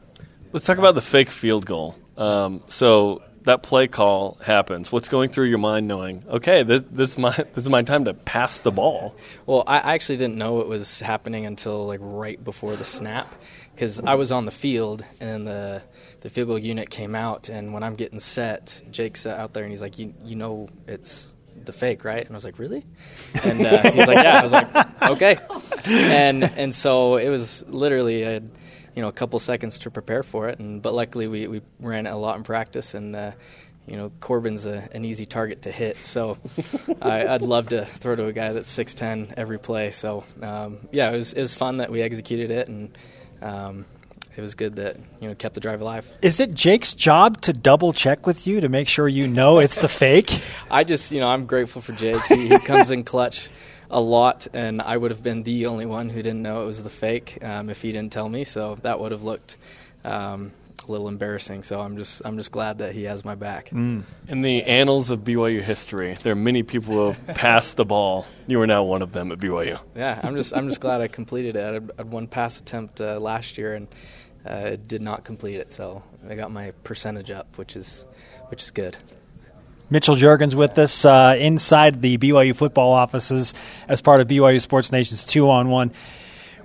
Let's talk about the fake field goal. Um, so that play call happens, what's going through your mind knowing, okay, this, this, is my this is my time to pass the ball? Well, I actually didn't know it was happening until like right before the snap because I was on the field and the the field goal unit came out, and when I'm getting set, Jake's out there and he's like, you you know it's the fake, right? And I was like, really? And uh, he's like, yeah. I was like, okay. And and so it was literally a you know a couple seconds to prepare for it. And but luckily we, we ran it a lot in practice, and uh, you know Corbin's a, an easy target to hit. So I, would love to throw to a guy that's six ten every play. So um, yeah, it was it was fun that we executed it and. Um, it was good that you know kept the drive alive. Is it Jake's job to double check with you to make sure you know it's the fake? I just you know I'm grateful for Jake. He, he comes in clutch a lot, and I would have been the only one who didn't know it was the fake um, if he didn't tell me. So that would have looked um, a little embarrassing. So I'm just I'm just glad that he has my back. In the annals of BYU history, there are many people who have passed the ball. You are now one of them at BYU. Yeah, I'm just I'm just glad I completed it. I had, I had one pass attempt uh, last year and uh, did not complete it, so I got my percentage up, which is which is good. Mitchell Juergens with us uh, inside the BYU football offices as part of BYU Sports Nation's two on one.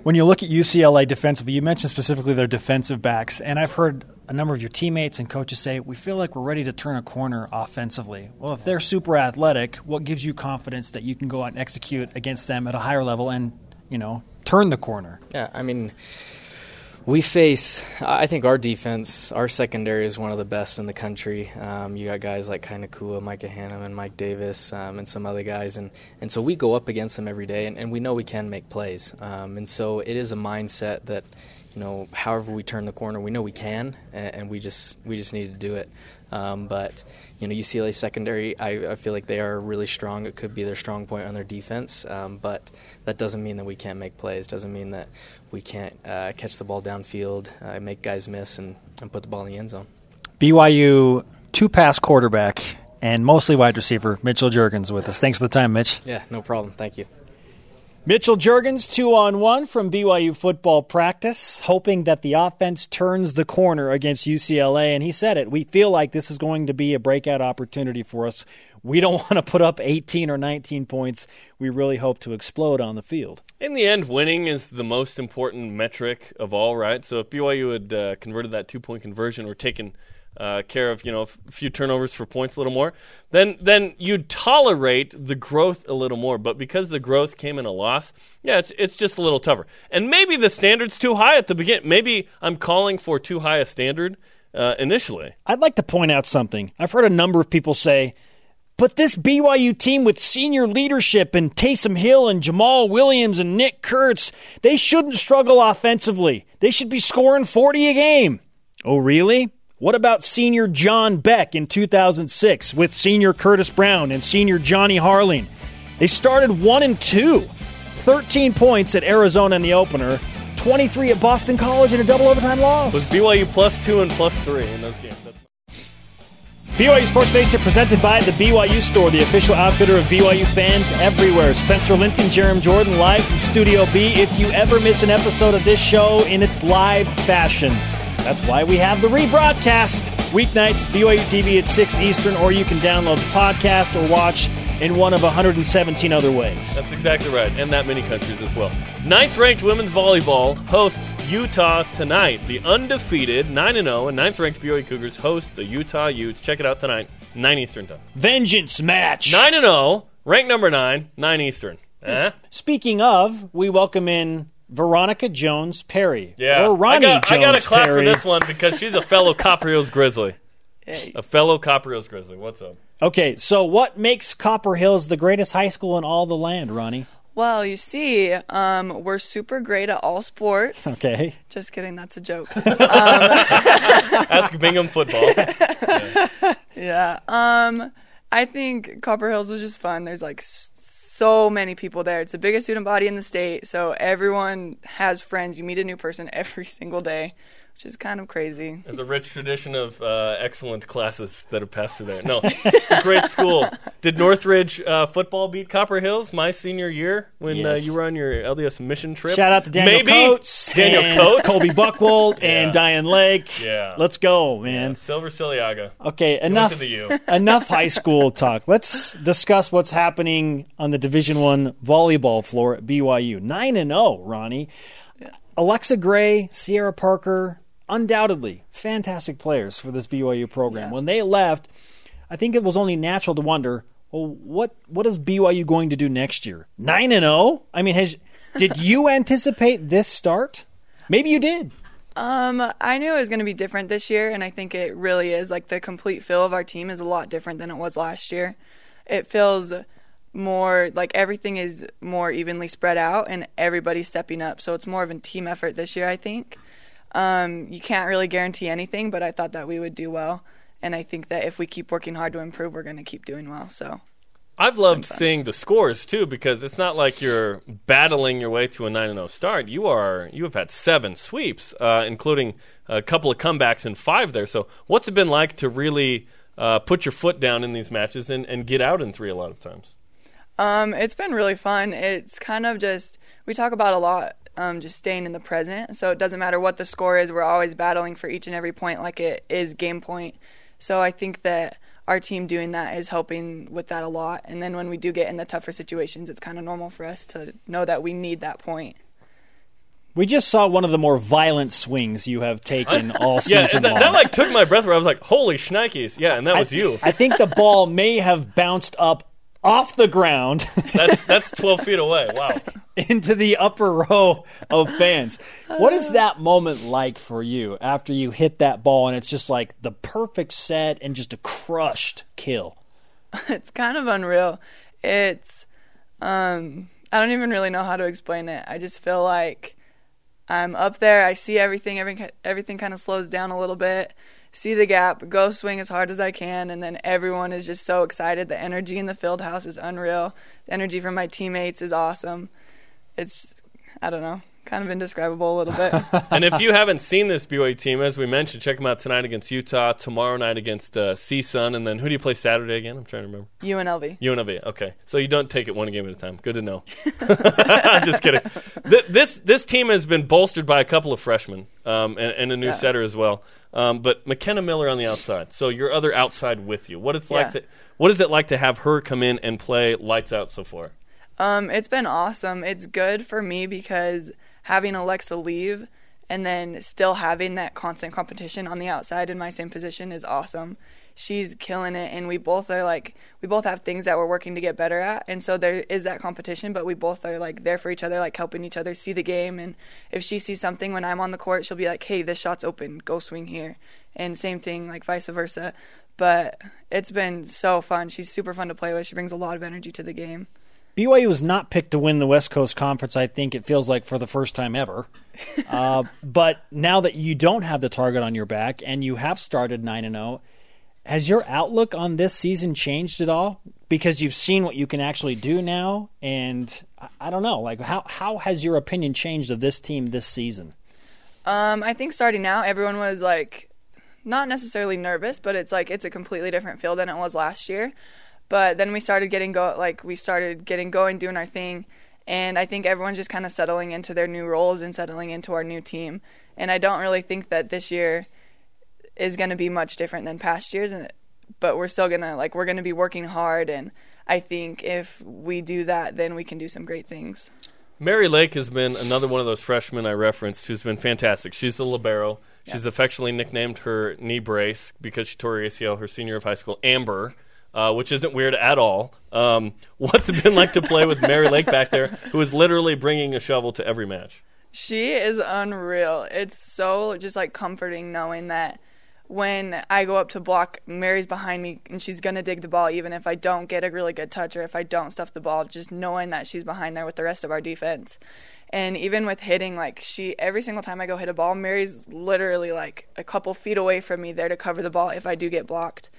When you look at UCLA defensively, you mentioned specifically their defensive backs, and I've heard a number of your teammates and coaches say, We feel like we're ready to turn a corner offensively. Well, if they're super athletic, what gives you confidence that you can go out and execute against them at a higher level and, you know, turn the corner? Yeah, I mean, we face. I think our defense, our secondary is one of the best in the country. Um, you got guys like Kai Nacua, Micah and Mike Davis, um, and some other guys, and and so we go up against them every day, and, and we know we can make plays. Um, and so it is a mindset that, you know, however we turn the corner, we know we can, and, and we just we just need to do it. Um, but you know, UCLA secondary, I, I, feel like they are really strong. It could be their strong point on their defense, um, but that doesn't mean that we can't make plays. Doesn't mean that we can't uh, catch the ball downfield, uh, make guys miss, and, and put the ball in the end zone. BYU two pass quarterback and mostly wide receiver Mitchell Juergens with us. Thanks for the time, Mitch. Yeah, no problem. Thank you. Mitchell Juergens, two on one from BYU football practice, hoping that the offense turns the corner against UCLA. And he said it. We feel like this is going to be a breakout opportunity for us. We don't want to put up 18 or 19 points. We really hope to explode on the field. In the end, winning is the most important metric of all, right? So if BYU had uh, converted that two point conversion or taken uh, care of you know a few turnovers for points a little more, then then you'd tolerate the growth a little more. But because the growth came in a loss, yeah, it's it's just a little tougher. And maybe the standard's too high at the beginning. Maybe I'm calling for too high a standard uh, initially. I'd like to point out something. I've heard a number of people say. But this BYU team with senior leadership and Taysom Hill and Jamaal Williams and Nick Kurtz, they shouldn't struggle offensively. They should be scoring 40 a game. Oh, really? What about senior John Beck in 2006 with senior Curtis Brown and senior Johnny Harline? They started 1 and 2. 13 points at Arizona in the opener, 23 at Boston College in a double overtime loss. Was BYU plus 2 and plus 3 in those games? That's BYU Sports Nation presented by the BYU Store, the official outfitter of BYU fans everywhere. Spencer Linton, Jarom Jordan, live from Studio B. If you ever miss an episode of this show in its live fashion, that's why we have the rebroadcast. Weeknights, BYU TV at 6 Eastern, or you can download the podcast or watch in one of 117 other ways. That's exactly right, and that many countries as well. Ninth ranked women's volleyball hosts Utah tonight. The undefeated 9 0 and ninth ranked BYU Cougars host the Utah Utes. Check it out tonight, 9 Eastern time. Vengeance match. 9 0, ranked number 9, 9 Eastern. Eh? Speaking of, we welcome in Veronica Jones Perry. Yeah, Or Roni I got, Jones I got to clap Perry. for this one because she's a fellow Copper Hills Grizzly. A fellow Copper Hills Grizzly. What's up? Okay, so what makes Copper Hills the greatest high school in all the land, Roni? Well, you see, um, we're super great at all sports. Okay. Just kidding, that's a joke. Ask Bingham football. yeah. Um, I think Copper Hills was just fun. There's like s- so many people there. It's the biggest student body in the state, so everyone has friends. You meet a new person every single day, which is kind of crazy. There's a rich tradition of uh, excellent classes that have passed through there. No, it's a great school. Did Northridge uh, football beat Copper Hills my senior year when uh, you were on your LDS mission trip? Shout out to Daniel Maybe. Coates, Daniel and Coates. Colby Buckwold, and Diane Lake. Yeah. Let's go, Yeah, man. Silver Siliaga. Okay, enough to the U. enough high school talk. Let's discuss what's happening on the Division One volleyball floor at BYU. Nine and zero, Roni. Alexa Gray, Sierra Parker, undoubtedly fantastic players for this BYU program. Yeah. When they left, I think it was only natural to wonder, well, what what is BYU going to do next year? Nine and zero. I mean, has did you anticipate this start? Maybe you did. Um, I knew it was going to be different this year, and I think it really is. Like the complete feel of our team is a lot different than it was last year. It feels more like everything is more evenly spread out, and everybody's stepping up. So it's more of a team effort this year. I think. Um, you can't really guarantee anything, but I thought that we would do well, and I think that if we keep working hard to improve, we're going to keep doing well. So I've loved seeing the scores too because it's not like you're battling your way to a nine and zero start. You are you have had seven sweeps, uh, including a couple of comebacks and five there. So what's it been like to really uh, put your foot down in these matches and, and get out in three a lot of times? Um, it's been really fun. It's kind of just we talk about a lot, um, just staying in the present. So it doesn't matter what the score is. We're always battling for each and every point, like it is game point. So I think that our team doing that is helping with that a lot. And then when we do get in the tougher situations, it's kind of normal for us to know that we need that point. We just saw one of the more violent swings you have taken all Yeah, season that, long. that like took my breath. Where I was like, "Holy shnikes!" Yeah, and that was I, you. I think the ball may have bounced up off the ground That's that's twelve feet away. Wow. into the upper row of fans. What is that moment like for you after you hit that ball and it's just like the perfect set and just a crushed kill? it's kind of unreal. It's um I don't even really know how to explain it. I just feel like I'm up there, I see everything, every, everything kind of slows down a little bit. See the gap, go swing as hard as I can, and then everyone is just so excited. The energy in the field house is unreal. The energy from my teammates is awesome. It's I don't know, kind of indescribable a little bit. and if you haven't seen this BYU team, as we mentioned, check them out tonight against Utah, tomorrow night against uh, CSUN, and then who do you play Saturday again? I'm trying to remember. UNLV. UNLV. Okay, so you don't take it one game at a time. Good to know. I'm just kidding. Th- this this team has been bolstered by a couple of freshmen um, and, and a new Yeah. setter as well. Um, but McKenna Miller on the outside. So your other outside with you. What it's like Yeah. to what is it like to have her come in and play lights out so far? Um, it's been awesome. It's good for me because having Alexa leave and then still having that constant competition on the outside in my same position is awesome. She's killing it, and we both are like we both have things that we're working to get better at, and so there is that competition. But we both are like there for each other, like helping each other see the game. And if she sees something when I'm on the court, she'll be like, "Hey, this shot's open. Go swing here." And same thing, like vice versa. But it's been so fun. She's super fun to play with. She brings a lot of energy to the game. BYU was not picked to win the West Coast Conference, I think it feels like for the first time ever. uh, but now that you don't have the target on your back and you have started 9 and 0, has your outlook on this season changed at all? Because you've seen what you can actually do now, and I- don't know, like how how has your opinion changed of this team this season? Um, I think starting out, everyone was like, not necessarily nervous, but it's like it's a completely different feel than it was last year. But then we started getting go, like we started getting going, doing our thing, and I think everyone's just kind of settling into their new roles and settling into our new team. And I don't really think that this year is going to be much different than past years, and but we're still gonna like we're gonna be working hard, and I think if we do that, then we can do some great things. Mary Lake has been another one of those freshmen I referenced who's been fantastic. She's a libero. She's affectionately nicknamed her knee brace because she tore her ACL her senior of high school, Amber, uh, which isn't weird at all. Um, what's it been like to play with Mary Lake back there, who is literally bringing a shovel to every match? She is unreal. It's so just like comforting knowing that when I go up to block, Mary's behind me and she's gonna dig the ball even if I don't get a really good touch or if I don't stuff the ball, just knowing that she's behind there with the rest of our defense. And even with hitting, like she every single time I go hit a ball, Mary's literally like a couple feet away from me there to cover the ball if I do get blocked.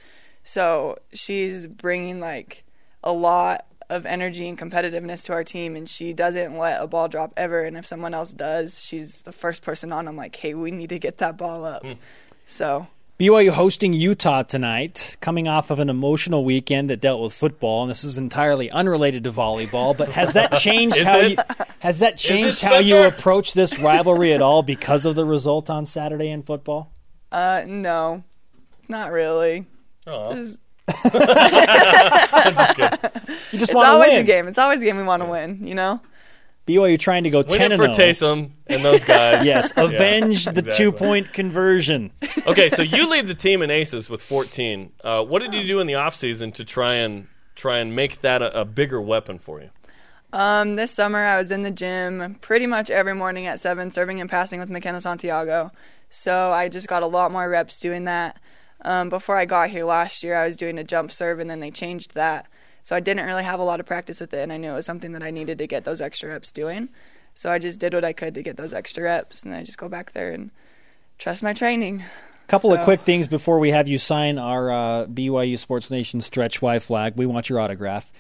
So she's bringing like a lot of energy and competitiveness to our team, and she doesn't let a ball drop ever. And if someone else does, she's the first person on. I'm like, hey, we need to get that ball up. Hmm. So BYU hosting Utah tonight, coming off of an emotional weekend that dealt with football, and this is entirely unrelated to volleyball. But has that changed how it? you has that changed how you approach this rivalry at all because of the result on Saturday in football? uh, no, not really. Aw. Just- You just it's want to always win. a game. It's always a game we want to win. You know. BYU trying to go Win ten it and for 0. Taysom and those guys. Yes, Yeah, avenge the exactly. two point conversion. Okay, so you lead the team in aces with 14. Uh, what did you do in the offseason to try and try and make that a, a bigger weapon for you? Um, this summer I was in the gym pretty much every morning at seven, serving and passing with McKenna Santiago. So I just got a lot more reps doing that. Um, before I got here last year, I was doing a jump serve, and then they changed that. So I didn't really have a lot of practice with it, and I knew it was something that I needed to get those extra reps doing. So I just did what I could to get those extra reps, and I just go back there and trust my training. A Couple of quick things before we have you sign our uh, BYU Sports Nation stretch Y flag. We want your autograph.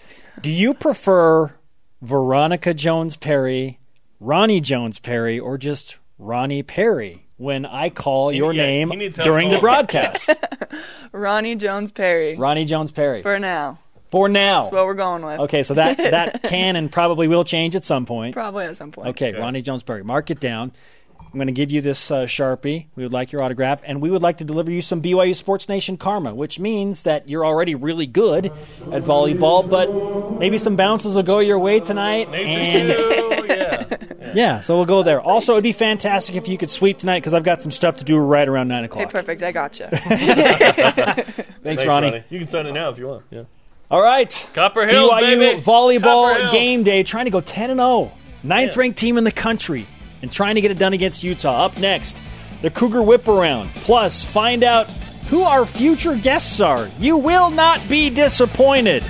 Do you prefer Veronica Jones Perry, Roni Jones Perry, or just Roni Perry when I call your yeah, name he needs help during the broadcast? Roni Jones Perry. Roni Jones Perry. For, For now. now. That's what we're going with. Okay, so that, that can and probably will change at some point. Probably at some point. Okay, Roni Jones Perry. Mark it down. I'm going to give you this uh, Sharpie. We would like your autograph, and we would like to deliver you some BYU Sports Nation karma, which means that you're already really good at volleyball, but maybe some bounces will go your way tonight. And two, yeah. yeah, so we'll go there. Also, it'd be fantastic if you could sweep tonight because I've got some stuff to do right around 9 o'clock. Hey, o'clock. perfect. I gotcha. Thanks, Thanks, Roni. You can sign it now if you want. Yeah. All right. Copper Hills, BYU baby. volleyball Hill. game day, trying to go 10 and 0. Ninth Yeah. ranked team in the country, and trying to get it done against Utah. Up next, the Cougar Whip Around. Plus, find out who our future guests are. You will not be disappointed.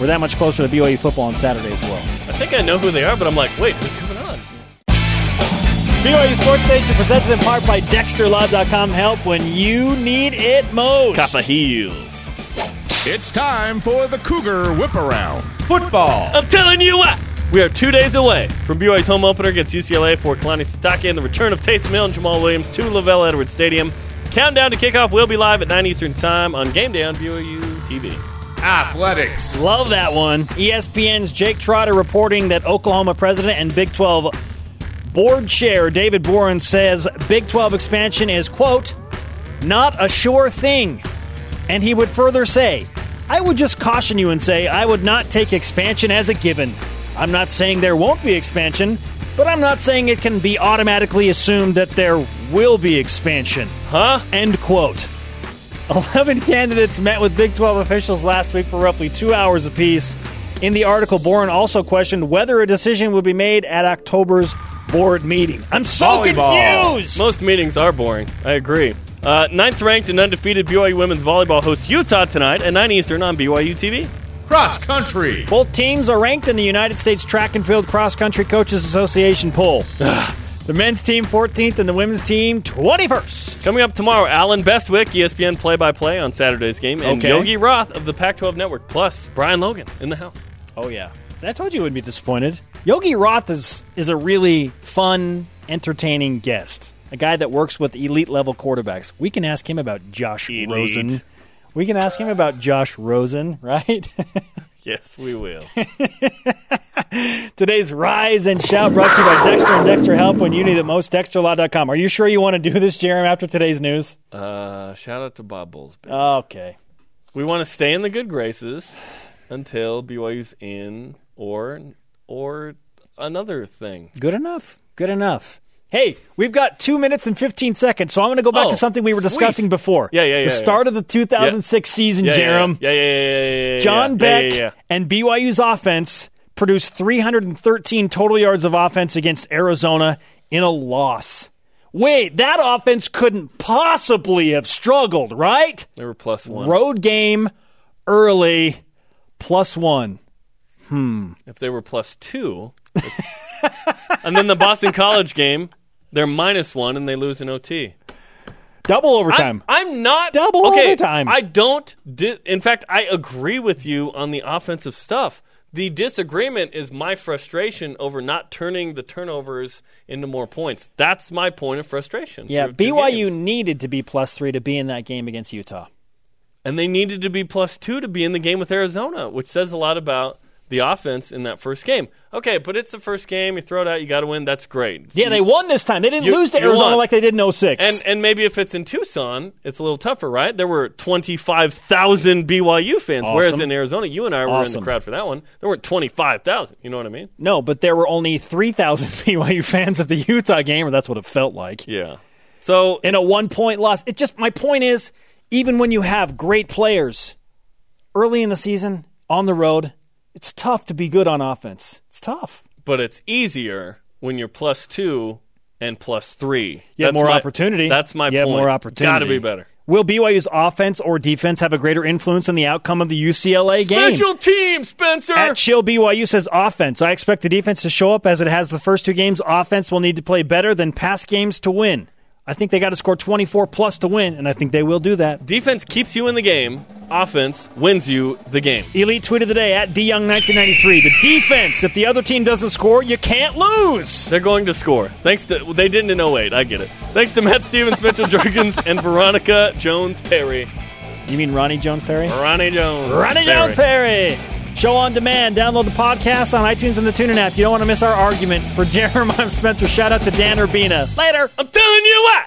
We're that much closer to BYU football on Saturday as well. I think I know who they are, but I'm like, wait, what's coming on? BYU Sports Nation presented in part by DexterLaw.com. Help when you need it most. Copper Hills. It's time for the Cougar Whip Around. Football. I'm telling you what. We are two days away from BYU's home opener against UCLA for Kalani Sitake and the return of Taysom Hill and Jamaal Williams to LaVell Edwards Stadium. Countdown to kickoff will be live at 9 Eastern Time on Game Day on BYU TV. Athletics. Love that one. ESPN's Jake Trotter reporting that Oklahoma president and Big 12 board chair David Boren says Big 12 expansion is, quote, not a sure thing. And he would further say, I would just caution you and say I would not take expansion as a given. I'm not saying there won't be expansion, but I'm not saying it can be automatically assumed that there will be expansion. Huh? End quote. 11 candidates met with Big 12 officials last week for roughly two hours apiece. In the article, Boren also questioned whether a decision would be made at October's board meeting. I'm so Volleyball. confused! Most meetings are boring. I agree. Uh, ninth ranked and undefeated BYU women's volleyball hosts Utah tonight at 9 Eastern on BYU TV. Cross country. Both teams are ranked in the United States Track and Field Cross Country Coaches Association poll. the men's team 14th and the women's team 21st. Coming up tomorrow, Allen Bestwick, ESPN play by play on Saturday's game, and Okay. Yogi Roth of the Pac 12 Network, plus Brian Logan in the house. Oh yeah, I told you you would be disappointed. Yogi Roth is is a really fun, entertaining guest. A guy that works with elite level quarterbacks. We can ask him about Josh Elite. Rosen. We can ask him about Josh Rosen, right? Yes, we will. Today's Rise and Shout brought to you by Dexter and Dexter Help when you need it most. DexterLaw.com. Are you sure you want to do this, Jeremy, after today's news? uh, shout out to Bob Bowlesby. Okay. We want to stay in the good graces until BYU's in or or another thing. Good enough. Good enough. Hey, we've got two minutes and 15 seconds, so I'm going to go back Oh, to something we were sweet. discussing before. Yeah, yeah, yeah, The yeah. start of the 2006 season, Yeah, yeah, Jarom. Yeah, yeah, yeah, yeah, yeah, yeah. John yeah, Beck Yeah, yeah, and BYU's offense produced 313 total yards of offense against Arizona in a loss. Wait, that offense couldn't possibly have struggled, right? They were plus one. Road game early, plus one. Hmm. If they were plus two. and then the Boston College game, they're minus one and they lose in OT. Double overtime. I'm, I'm not Double okay, overtime. I don't. Di- in fact, I agree with you on the offensive stuff. The disagreement is my frustration over not turning the turnovers into more points. That's my point of frustration. yeah, BYU games. needed to be plus three to be in that game against Utah. and they needed to be plus two to be in the game with Arizona, which says a lot about the offense in that first game. Okay, but it's the first game. You throw it out. You got to win. That's great. Yeah, they won this time. They didn't You- lose to Arizona won. like they did in 06. And and maybe if it's in Tucson, it's a little tougher, right? There were twenty five thousand BYU fans, whereas in Arizona, you and I were in the crowd for that one. There weren't twenty five thousand. You know what I mean? no, but there were only 3,000 BYU fans at the Utah game, or that's what it felt like. Yeah. So in a one point loss. It just my point is, even when you have great players early in the season on the road, it's tough to be good on offense. It's tough. but it's easier when you're plus two and plus three. You have more my- opportunity. That's my you have point. more opportunity. Got to be better. Will BYU's offense or defense have a greater influence on the outcome of the UCLA game? Special team, Spencer. At Chill BYU says offense. I expect the defense to show up as it has the first two games. Offense will need to play better than past games to win. I think they got to score 24 plus to win, and I think they will do that. Defense keeps you in the game. Offense wins you the game. Elite tweet of the day at DYoung1993. The defense, if the other team doesn't score, you can't lose. They're going to score. Thanks to they didn't in 08. I get it. Thanks to Matt Stevens, Mitchell Juergens, and Veronica Jones Perry. You mean Roni Jones Perry? Roni Jones. Roni Jones Perry. Show on demand. Download the podcast on iTunes and the TuneIn app. You don't want to miss our argument. For Jeremiah Spencer, shout out to Dan Urbina. Later. I'm telling you what.